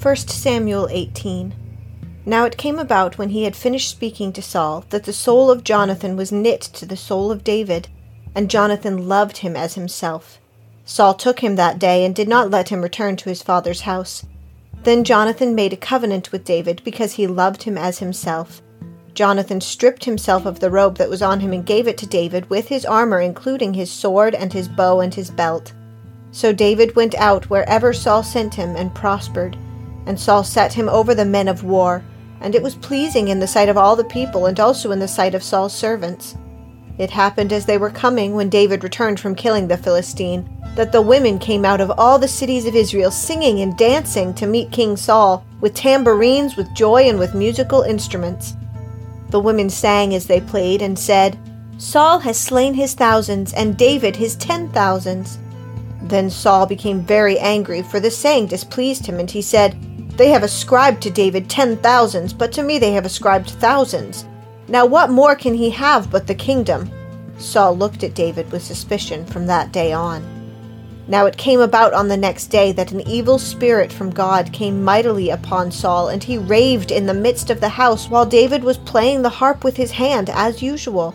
1 Samuel 18 Now it came about when he had finished speaking to Saul that the soul of Jonathan was knit to the soul of David, and Jonathan loved him as himself. Saul took him that day and did not let him return to his father's house. Then Jonathan made a covenant with David because he loved him as himself. Jonathan stripped himself of the robe that was on him and gave it to David with his armor, including his sword and his bow and his belt. So David went out wherever Saul sent him and prospered. And Saul set him over the men of war, and it was pleasing in the sight of all the people and also in the sight of Saul's servants. It happened as they were coming, when David returned from killing the Philistine, that the women came out of all the cities of Israel singing and dancing to meet King Saul, with tambourines, with joy, and with musical instruments. The women sang as they played and said, Saul has slain his thousands, and David his ten thousands. Then Saul became very angry, for the saying displeased him, and he said, they have ascribed to David ten thousands, but to me they have ascribed thousands. Now what more can he have but the kingdom? Saul looked at David with suspicion from that day on. Now it came about on the next day that an evil spirit from God came mightily upon Saul, and he raved in the midst of the house while David was playing the harp with his hand as usual.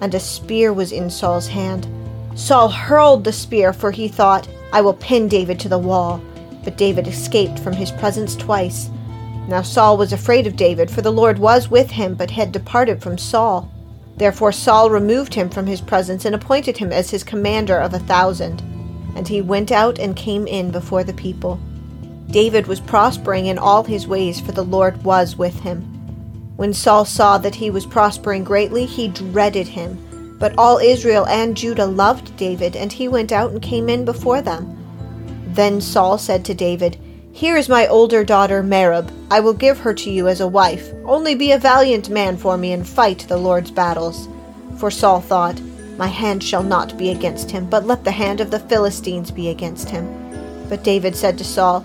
And a spear was in Saul's hand. Saul hurled the spear, for he thought, I will pin David to the wall. But David escaped from his presence twice. Now Saul was afraid of David, for the Lord was with him, but had departed from Saul. Therefore Saul removed him from his presence and appointed him as his commander of a thousand. And he went out and came in before the people. David was prospering in all his ways, for the Lord was with him. When Saul saw that he was prospering greatly, he dreaded him. But all Israel and Judah loved David, and he went out and came in before them. Then Saul said to David, Here is my older daughter Merab. I will give her to you as a wife. Only be a valiant man for me and fight the Lord's battles. For Saul thought, My hand shall not be against him, but let the hand of the Philistines be against him. But David said to Saul,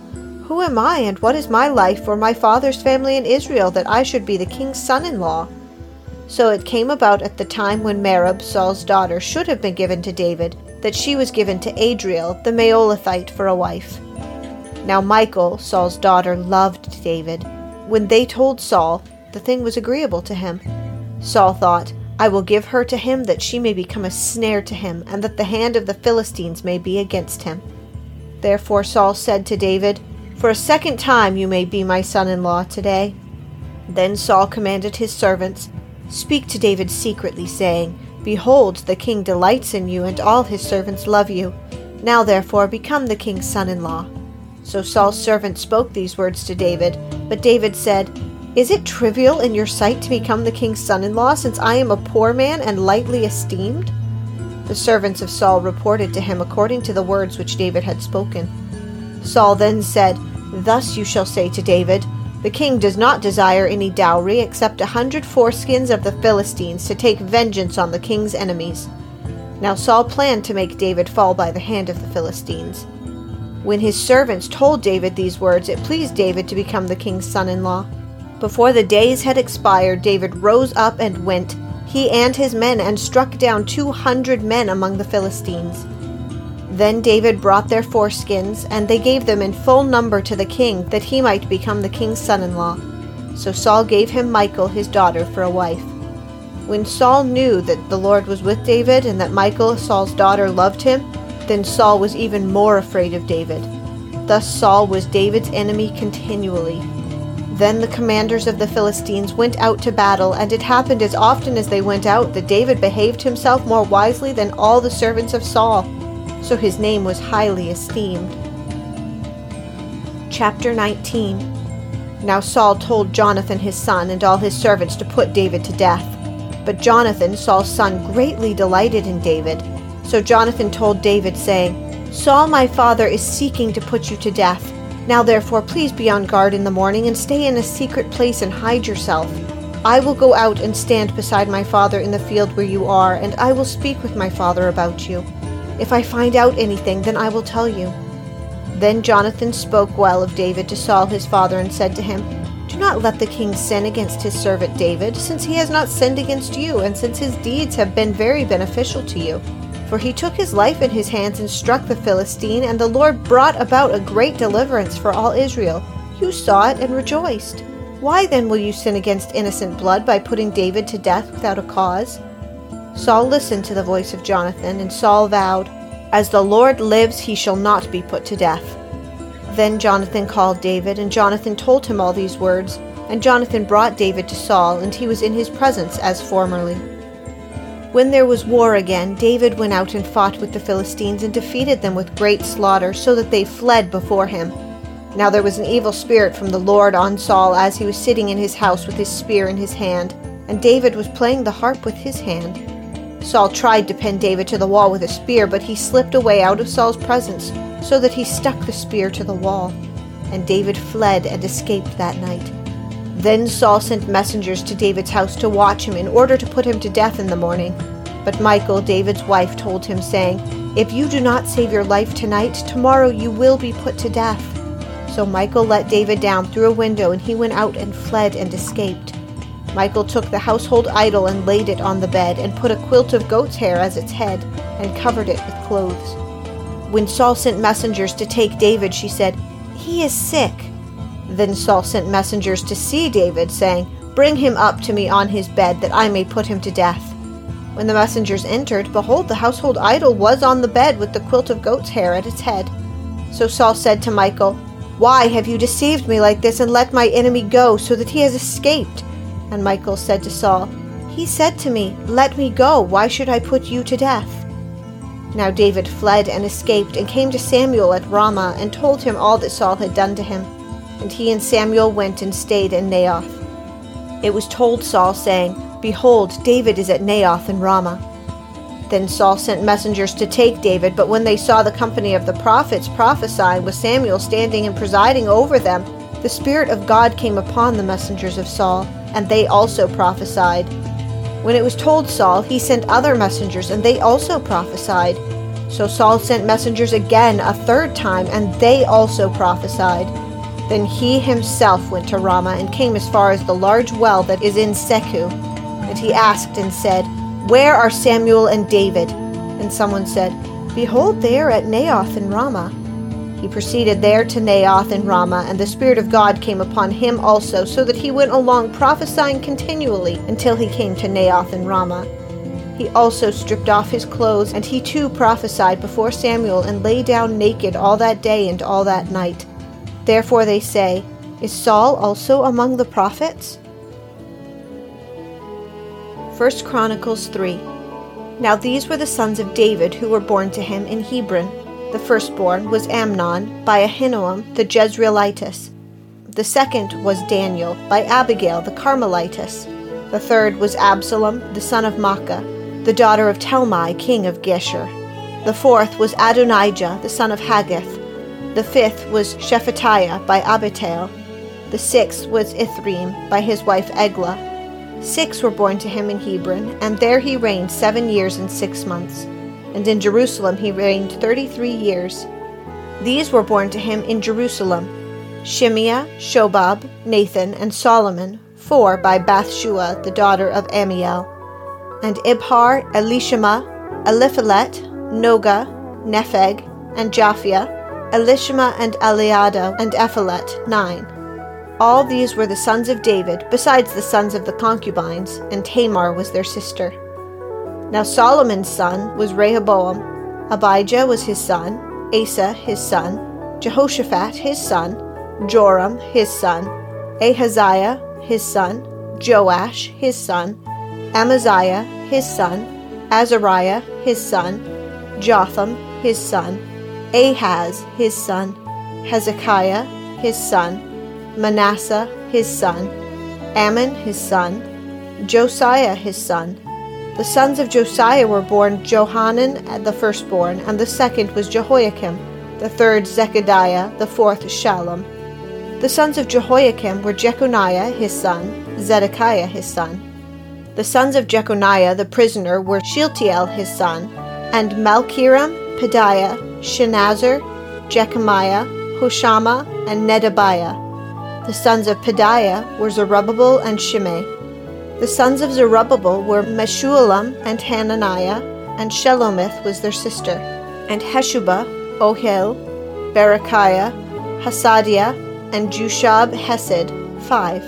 Who am I, and what is my life or my father's family in Israel, that I should be the king's son in law? So it came about at the time when Merab, Saul's daughter, should have been given to David, that she was given to Adriel the Meholathite for a wife. Now Michal, Saul's daughter, loved David. When they told Saul, the thing was agreeable to him. Saul thought, I will give her to him that she may become a snare to him, and that the hand of the Philistines may be against him. Therefore Saul said to David, For a second time you may be my son in law today. Then Saul commanded his servants, Speak to David secretly, saying, Behold, the king delights in you, and all his servants love you. Now therefore become the king's son in law. So Saul's servant spoke these words to David. But David said, Is it trivial in your sight to become the king's son in law, since I am a poor man and lightly esteemed? The servants of Saul reported to him according to the words which David had spoken. Saul then said, Thus you shall say to David, the king does not desire any dowry except a hundred foreskins of the Philistines to take vengeance on the king's enemies. Now Saul planned to make David fall by the hand of the Philistines. When his servants told David these words, it pleased David to become the king's son in law. Before the days had expired, David rose up and went, he and his men, and struck down two hundred men among the Philistines. Then David brought their foreskins, and they gave them in full number to the king, that he might become the king's son in law. So Saul gave him Michal his daughter for a wife. When Saul knew that the Lord was with David, and that Michal, Saul's daughter, loved him, then Saul was even more afraid of David. Thus Saul was David's enemy continually. Then the commanders of the Philistines went out to battle, and it happened as often as they went out that David behaved himself more wisely than all the servants of Saul so his name was highly esteemed. Chapter 19 Now Saul told Jonathan his son and all his servants to put David to death. But Jonathan, Saul's son, greatly delighted in David. So Jonathan told David, saying, Saul my father is seeking to put you to death. Now therefore please be on guard in the morning and stay in a secret place and hide yourself. I will go out and stand beside my father in the field where you are, and I will speak with my father about you. If I find out anything, then I will tell you. Then Jonathan spoke well of David to Saul his father, and said to him, Do not let the king sin against his servant David, since he has not sinned against you, and since his deeds have been very beneficial to you. For he took his life in his hands and struck the Philistine, and the Lord brought about a great deliverance for all Israel. You saw it and rejoiced. Why then will you sin against innocent blood by putting David to death without a cause? Saul listened to the voice of Jonathan, and Saul vowed, As the Lord lives, he shall not be put to death. Then Jonathan called David, and Jonathan told him all these words. And Jonathan brought David to Saul, and he was in his presence as formerly. When there was war again, David went out and fought with the Philistines and defeated them with great slaughter, so that they fled before him. Now there was an evil spirit from the Lord on Saul as he was sitting in his house with his spear in his hand, and David was playing the harp with his hand. Saul tried to pin David to the wall with a spear, but he slipped away out of Saul's presence, so that he stuck the spear to the wall. And David fled and escaped that night. Then Saul sent messengers to David's house to watch him in order to put him to death in the morning. But Michal, David's wife, told him, saying, If you do not save your life tonight, tomorrow you will be put to death. So Michal let David down through a window, and he went out and fled and escaped. Michal took the household idol and laid it on the bed, and put a quilt of goat's hair as its head, and covered it with clothes. When Saul sent messengers to take David, she said, He is sick. Then Saul sent messengers to see David, saying, Bring him up to me on his bed, that I may put him to death. When the messengers entered, behold, the household idol was on the bed with the quilt of goat's hair at its head. So Saul said to Michal, Why have you deceived me like this, and let my enemy go, so that he has escaped? And Michal said to Saul, He said to me, Let me go, why should I put you to death? Now David fled and escaped, and came to Samuel at Ramah, and told him all that Saul had done to him. And he and Samuel went and stayed in Naioth. It was told Saul, saying, Behold, David is at Naioth in Ramah. Then Saul sent messengers to take David, but when they saw the company of the prophets prophesying, with Samuel standing and presiding over them, the Spirit of God came upon the messengers of Saul, and they also prophesied. When it was told Saul, he sent other messengers, and they also prophesied. So Saul sent messengers again a third time, and they also prophesied. Then he himself went to Ramah and came as far as the large well that is in Secu. And he asked and said, Where are Samuel and David? And someone said, Behold, they are at Naioth in Ramah. He proceeded there to Naioth in Ramah, and the Spirit of God came upon him also, so that he went along prophesying continually until he came to Naioth in Ramah. He also stripped off his clothes, and he too prophesied before Samuel, and lay down naked all that day and all that night. Therefore they say, Is Saul also among the prophets? 1 Chronicles 3 Now these were the sons of David who were born to him in Hebron. The firstborn was Amnon by Ahinoam the Jezreelitess. The second was Daniel by Abigail the Carmelitess. The third was Absalom the son of Maacah, the daughter of Talmai king of Geshur. The fourth was Adonijah the son of Haggith. The fifth was Shephatiah by Abital. The sixth was Ithream by his wife Eglah. Six were born to him in Hebron, and there he reigned seven years and six months. And in Jerusalem he reigned thirty three years. These were born to him in Jerusalem Shimeah, Shobab, Nathan, and Solomon, four by Bathshua, the daughter of Ammiel. And Ibhar, Elishama, Eliphelet, Noga, Nepheg, and Japhia, Elishama and Eliada and Ephelet, nine. All these were the sons of David, besides the sons of the concubines, and Tamar was their sister. Now Solomon's son was Rehoboam, Abijah was his son, Asa his son, Jehoshaphat his son, Joram his son, Ahaziah his son, Joash his son, Amaziah his son, Azariah his son, Jotham his son, Ahaz his son, Hezekiah his son, Manasseh his son, Amon his son, Josiah his son. The sons of Josiah were born Johanan the firstborn, and the second was Jehoiakim, the third Zechariah, the fourth Shallum. The sons of Jehoiakim were Jeconiah his son, Zedekiah his son. The sons of Jeconiah the prisoner were Shealtiel his son, and Malchiram, Pedaiah, Shenazzar, Jekamiah, Hoshama, and Nedabiah. The sons of Pedaiah were Zerubbabel and Shimei. The sons of Zerubbabel were Meshullam and Hananiah, and Shelomith was their sister, and Hashubah, Ohel, Berechiah, Hasadiah, and Jushab Hesed, five.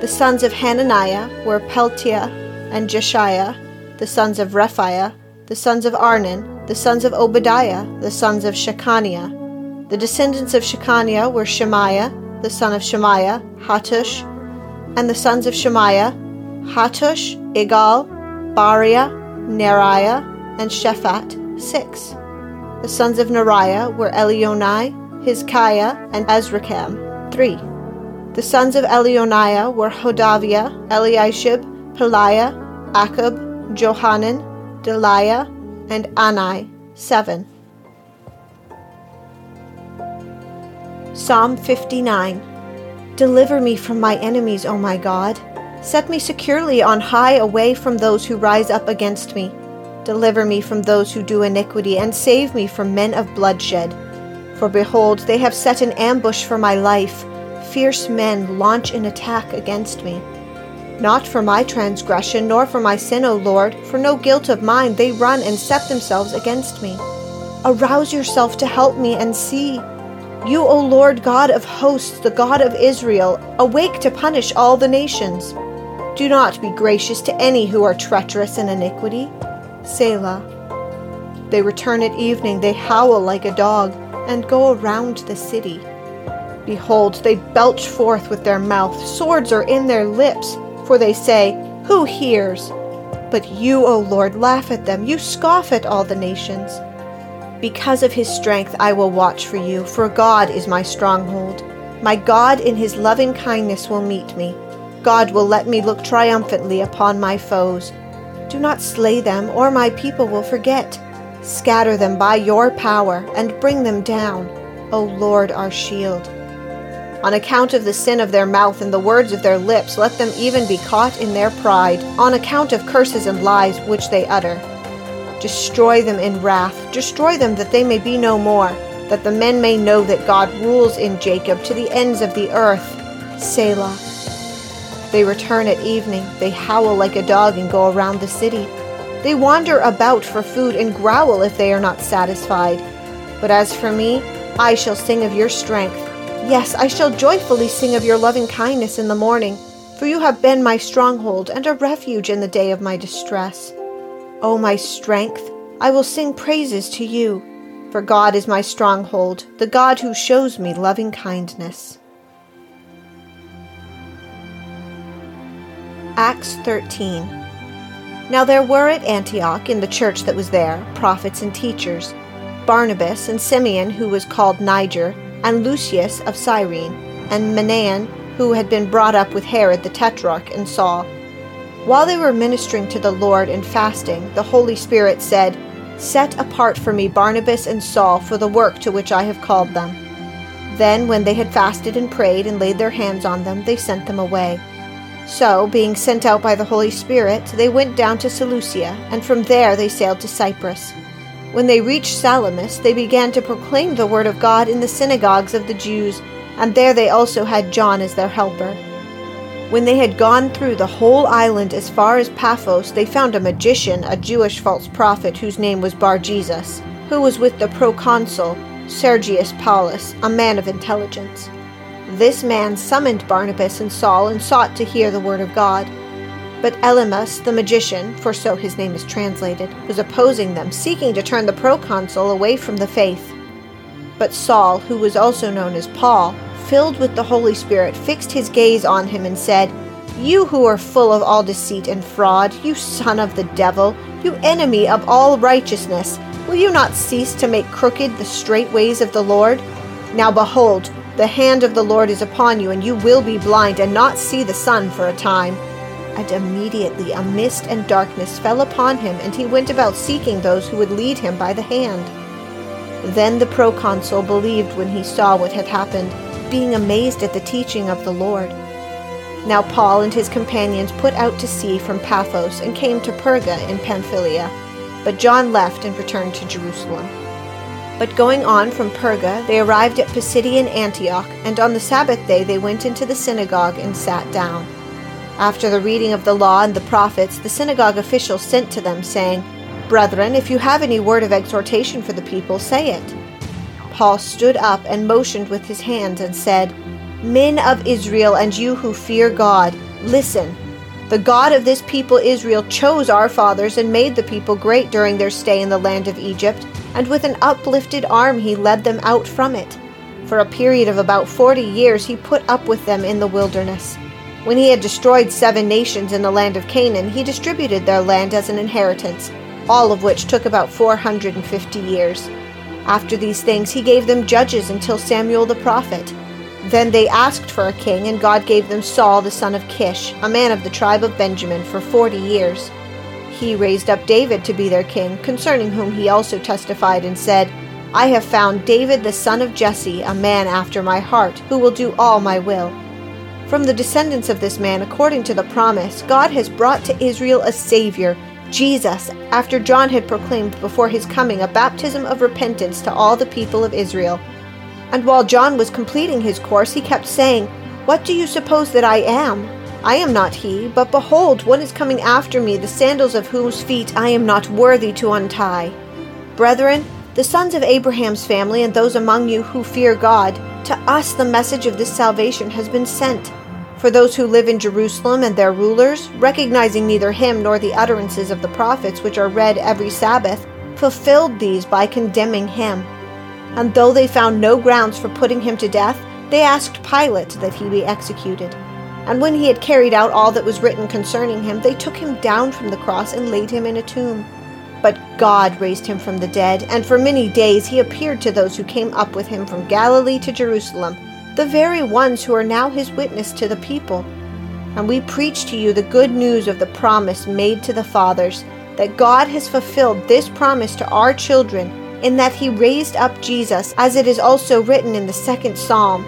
The sons of Hananiah were Peltiah and Jeshaiah, the sons of Rephaiah, the sons of Arnan, the sons of Obadiah, the sons of Shecaniah. The descendants of Shecaniah were Shemaiah, the son of Shemaiah, Hattush, and the sons of Shemaiah, Hattush, Igal, Bariah, Neriah, and Shephat, six. The sons of Neriah were Elioenai, Hizkiah, and Azrikam, three. The sons of Elionaiah were Hodaviah, Eliashib, Pelaiah, Akkub, Johanan, Delaiah, and Anai, seven. Psalm 59 Deliver me from my enemies, O my God. Set me securely on high away from those who rise up against me. Deliver me from those who do iniquity, and save me from men of bloodshed. For behold, they have set an ambush for my life. Fierce men launch an attack against me. Not for my transgression, nor for my sin, O Lord, for no guilt of mine they run and set themselves against me. Arouse yourself to help me and see. You, O Lord God of hosts, the God of Israel, awake to punish all the nations. Do not be gracious to any who are treacherous in iniquity. Selah. They return at evening, they howl like a dog, and go around the city. Behold, they belch forth with their mouth, swords are in their lips, for they say, Who hears? But you, O Lord, laugh at them, you scoff at all the nations. Because of his strength I will watch for you, for God is my stronghold. My God in his loving kindness will meet me. God will let me look triumphantly upon my foes. Do not slay them, or my people will forget. Scatter them by your power, and bring them down, O Lord our shield. On account of the sin of their mouth and the words of their lips, let them even be caught in their pride, on account of curses and lies which they utter. Destroy them in wrath, destroy them that they may be no more, that the men may know that God rules in Jacob to the ends of the earth. Selah. They return at evening, they howl like a dog and go around the city. They wander about for food and growl if they are not satisfied. But as for me, I shall sing of your strength. Yes, I shall joyfully sing of your loving kindness in the morning, for you have been my stronghold and a refuge in the day of my distress. O my strength, I will sing praises to you, for God is my stronghold, the God who shows me loving kindness. Acts 13. Now there were at Antioch, in the church that was there, prophets and teachers Barnabas and Simeon, who was called Niger, and Lucius of Cyrene, and Manaen, who had been brought up with Herod the Tetrarch, and Saul. While they were ministering to the Lord and fasting, the Holy Spirit said, Set apart for me Barnabas and Saul for the work to which I have called them. Then, when they had fasted and prayed and laid their hands on them, they sent them away. So, being sent out by the Holy Spirit, they went down to Seleucia, and from there they sailed to Cyprus. When they reached Salamis, they began to proclaim the word of God in the synagogues of the Jews, and there they also had John as their helper. When they had gone through the whole island as far as Paphos, they found a magician, a Jewish false prophet, whose name was Bar Jesus, who was with the proconsul, Sergius Paulus, a man of intelligence. This man summoned Barnabas and Saul and sought to hear the word of God. But Elymas, the magician, for so his name is translated, was opposing them, seeking to turn the proconsul away from the faith. But Saul, who was also known as Paul, filled with the Holy Spirit, fixed his gaze on him and said, You who are full of all deceit and fraud, you son of the devil, you enemy of all righteousness, will you not cease to make crooked the straight ways of the Lord? Now behold, the hand of the Lord is upon you, and you will be blind and not see the sun for a time. And immediately a mist and darkness fell upon him, and he went about seeking those who would lead him by the hand. Then the proconsul believed when he saw what had happened being amazed at the teaching of the Lord. Now Paul and his companions put out to sea from Paphos and came to Perga in Pamphylia, but John left and returned to Jerusalem. But going on from Perga, they arrived at Pisidian Antioch, and on the Sabbath day they went into the synagogue and sat down. After the reading of the law and the prophets, the synagogue officials sent to them, saying, Brethren, if you have any word of exhortation for the people, say it. Paul stood up and motioned with his hands and said, Men of Israel, and you who fear God, listen. The God of this people Israel chose our fathers and made the people great during their stay in the land of Egypt, and with an uplifted arm he led them out from it. For a period of about forty years he put up with them in the wilderness. When he had destroyed seven nations in the land of Canaan, he distributed their land as an inheritance, all of which took about four hundred and fifty years. After these things, he gave them judges until Samuel the prophet. Then they asked for a king, and God gave them Saul the son of Kish, a man of the tribe of Benjamin, for forty years. He raised up David to be their king, concerning whom he also testified and said, I have found David the son of Jesse, a man after my heart, who will do all my will. From the descendants of this man, according to the promise, God has brought to Israel a Savior Jesus, after John had proclaimed before his coming a baptism of repentance to all the people of Israel. And while John was completing his course, he kept saying, What do you suppose that I am? I am not he, but behold, one is coming after me, the sandals of whose feet I am not worthy to untie. Brethren, the sons of Abraham's family and those among you who fear God, to us the message of this salvation has been sent. For those who live in Jerusalem and their rulers, recognizing neither him nor the utterances of the prophets which are read every Sabbath, fulfilled these by condemning him. And though they found no grounds for putting him to death, they asked Pilate that he be executed. And when he had carried out all that was written concerning him, they took him down from the cross and laid him in a tomb. But God raised him from the dead, and for many days he appeared to those who came up with him from Galilee to Jerusalem the very ones who are now his witness to the people. And we preach to you the good news of the promise made to the fathers, that God has fulfilled this promise to our children, in that he raised up Jesus, as it is also written in the second psalm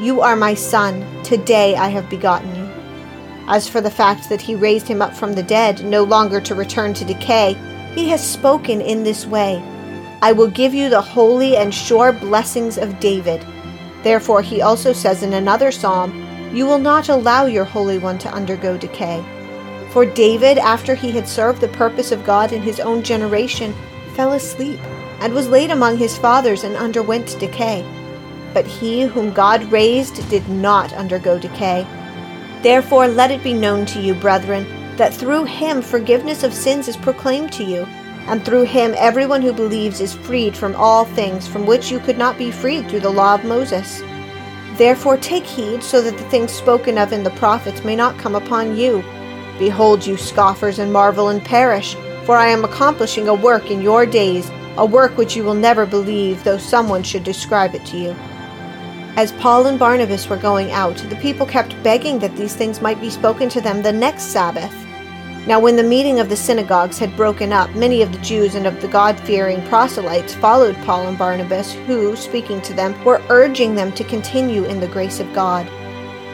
You are my son, today I have begotten you. As for the fact that he raised him up from the dead, no longer to return to decay, he has spoken in this way I will give you the holy and sure blessings of David. Therefore, he also says in another psalm, You will not allow your Holy One to undergo decay. For David, after he had served the purpose of God in his own generation, fell asleep, and was laid among his fathers and underwent decay. But he whom God raised did not undergo decay. Therefore, let it be known to you, brethren, that through him forgiveness of sins is proclaimed to you and through him everyone who believes is freed from all things from which you could not be freed through the law of Moses. Therefore take heed, so that the things spoken of in the prophets may not come upon you. Behold, you scoffers, and marvel and perish, for I am accomplishing a work in your days, a work which you will never believe, though someone should describe it to you. As Paul and Barnabas were going out, the people kept begging that these things might be spoken to them the next Sabbath. Now, when the meeting of the synagogues had broken up, many of the Jews and of the God fearing proselytes followed Paul and Barnabas, who, speaking to them, were urging them to continue in the grace of God.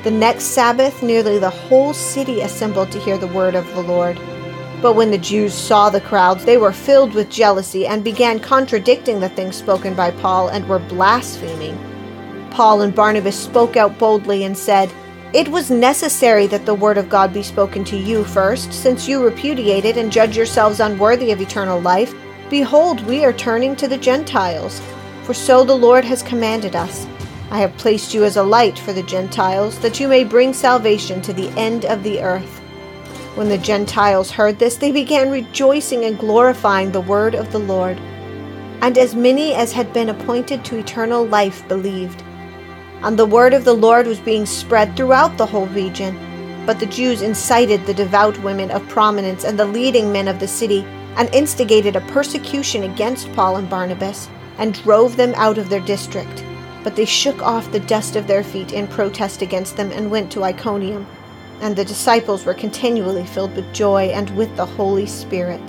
The next Sabbath, nearly the whole city assembled to hear the word of the Lord. But when the Jews saw the crowds, they were filled with jealousy and began contradicting the things spoken by Paul and were blaspheming. Paul and Barnabas spoke out boldly and said, it was necessary that the word of God be spoken to you first, since you repudiate it and judge yourselves unworthy of eternal life. Behold, we are turning to the Gentiles, for so the Lord has commanded us. I have placed you as a light for the Gentiles, that you may bring salvation to the end of the earth. When the Gentiles heard this, they began rejoicing and glorifying the word of the Lord. And as many as had been appointed to eternal life believed. And the word of the Lord was being spread throughout the whole region. But the Jews incited the devout women of prominence and the leading men of the city, and instigated a persecution against Paul and Barnabas, and drove them out of their district. But they shook off the dust of their feet in protest against them and went to Iconium. And the disciples were continually filled with joy and with the Holy Spirit.